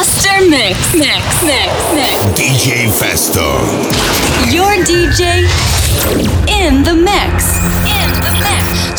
Master Mix. Mix. Mix. Mix. DJ Festo. Your DJ in the mix. In the mix.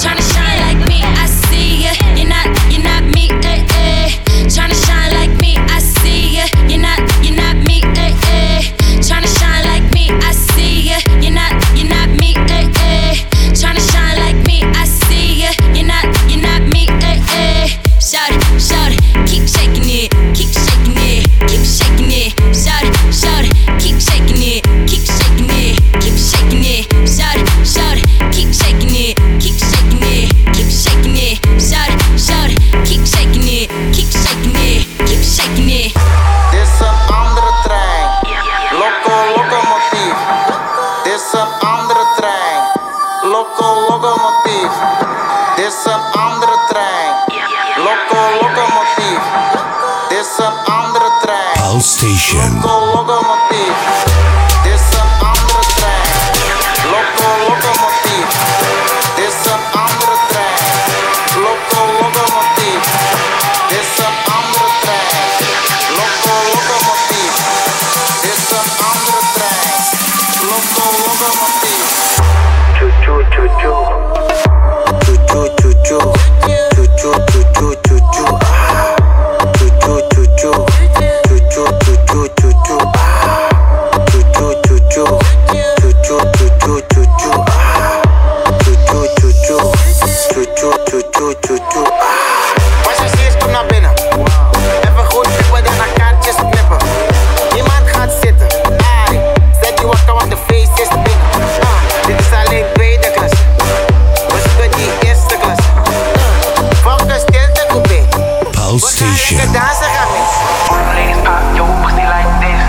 loco locomotive. There's an under train. Loco locomotive. There's an under train. Pulse station. Loco locomotive. Pulse We gaan lekker Station. dansen, gaan mis. All you ladies pop your pussy like this.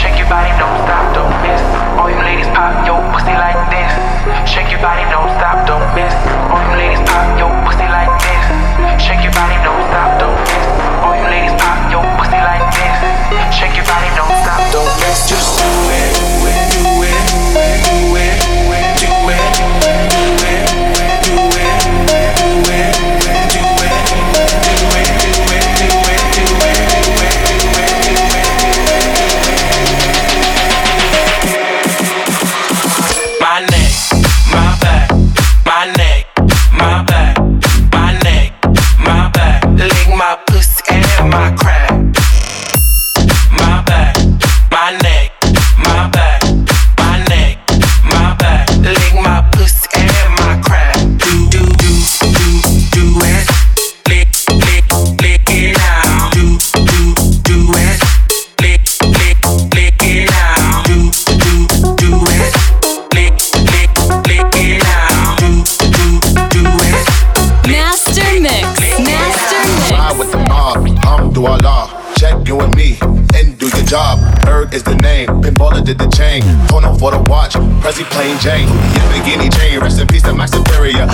Shake your body, don't stop, don't miss. All you ladies pop your pussy like this. Shake your body, don't stop, don't miss. All you ladies pop your pussy like this. Shake your body, don't stop, Do Allah. Check you and me, and do your job. Bird is the name, Pinballer did the chain. Tono for the watch, Prezi plain Jane. Yamagini chain, rest in peace to my superior.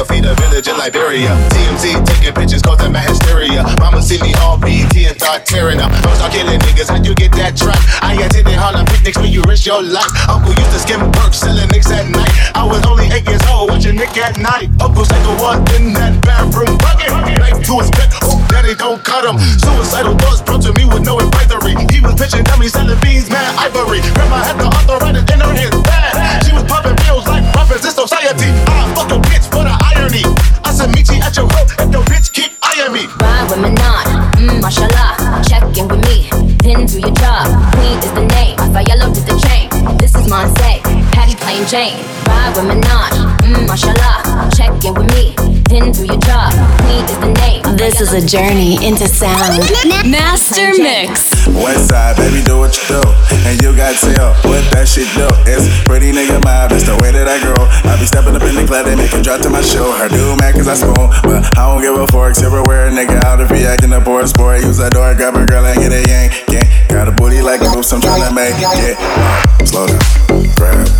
A feed a village in Liberia. TMZ taking pictures, causing my hysteria. Mama see me all BT and start tearing up. Don't start killing niggas, how you get that track? I attended Harlem picnics where you risk your life. Uncle used to skim perks, selling nicks at night. I was only eight years old, watching Nick at night. Uncle's like the one in that bathroom bucket. Knife to his neck, daddy don't cut him. Suicidal thoughts brought to me with no advisory. He was pitching dummies, selling beans, man, ivory. Grandma had the arthritis in her hands, bad. She was popping pills like rappers in society. I fuck your bitch for the irony. I said meet you at your hook if your bitch keep eyeing me. Ride with Manon, mmm, mashallah. Check in with me, then do your job. Queen is the name, plain Jane. Ride with Manon, mmm, mashallah. Check in with me, then do your job. Queen is the name. This is a journey into sound. Master Mix. West side, baby, do what you do. And you got tell what that shit do. It's pretty nigga vibe, that's the way that I grow. I be stepping up in the club, they make him drop to my show. Her do mad cause I spoon, but I don't give a fork. Silverware, nigga, out if he acting up or a sport. Use that door, grab a girl and get a yank. Yeah, got a booty like a oops, I'm tryna make. Yeah, slow down, grab